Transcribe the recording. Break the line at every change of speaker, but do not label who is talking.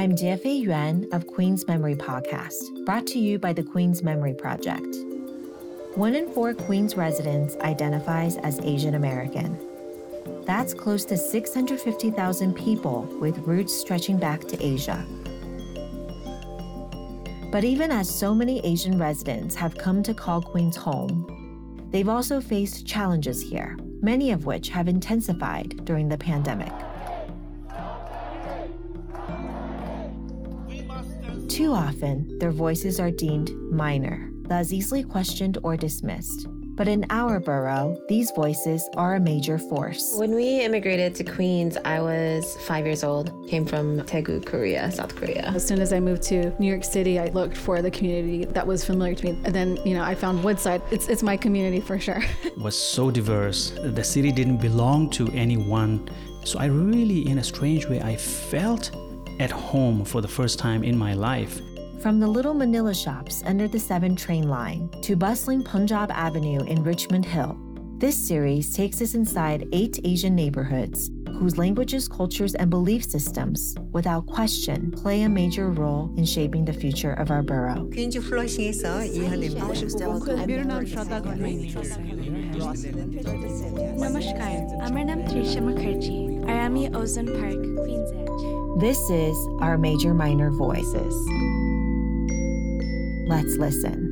I'm Jiefei Yuan of Queens Memory Podcast, brought to you by the Queens Memory Project. One in four Queens residents identifies as Asian American. That's close to 650,000 people with roots stretching back to Asia. But even as so many Asian residents have come to call Queens home, they've also faced challenges here, many of which have intensified during the pandemic. Too often, their voices are deemed minor, thus easily questioned or dismissed. But in our borough, these voices are a major force.
When we immigrated to Queens, I was five years old, came from Daegu, Korea, South Korea.
As soon as I moved to New York City, I looked for the community that was familiar to me. And then, you know, I found Woodside. It's, it's my community for sure.
it was so diverse. The city didn't belong to anyone. So I really, in a strange way, I felt at home for the first time in my life.
From the little Manila shops under the 7 train line to bustling Punjab Avenue in Richmond Hill, this series takes us inside eight Asian neighborhoods whose languages, cultures, and belief systems, without question, play a major role in shaping the future of our borough.
퀸즈 플러싱에서 이현입니다.
নমস্কার আমার নাম তৃষা মুখার্জি আর আমি ওজন park কুইন্সে
This is our Major Minor Voices. Let's listen.